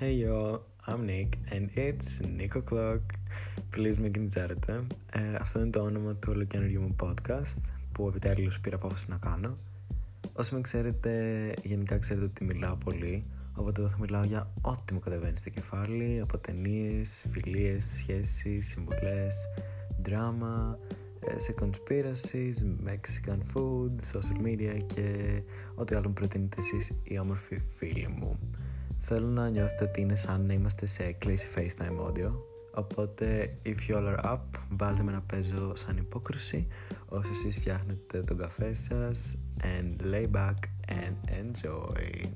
Hey yo, I'm Nick and it's Nick O'Clock. Please μην κνιτζάρετε. Ε, αυτό είναι το όνομα του ολοκαινούριου μου podcast που επιτέλους πήρα απόφαση να κάνω. Όσοι με ξέρετε, γενικά ξέρετε ότι μιλάω πολύ, οπότε εδώ θα μιλάω για ό,τι μου κατεβαίνει στο κεφάλι, από ταινίες, φιλίες, σχέσεις, συμβουλές, δράμα, ε, σε conspiracies, Mexican food, social media και ό,τι άλλο μου προτείνετε εσείς οι όμορφοι φίλοι μου. Θέλω να νιώθετε ότι είναι σαν να είμαστε σε κλείσει FaceTime audio Οπότε, if you all are up, βάλτε με να παίζω σαν υπόκριση όσο εσείς φτιάχνετε τον καφέ σας and lay back and enjoy.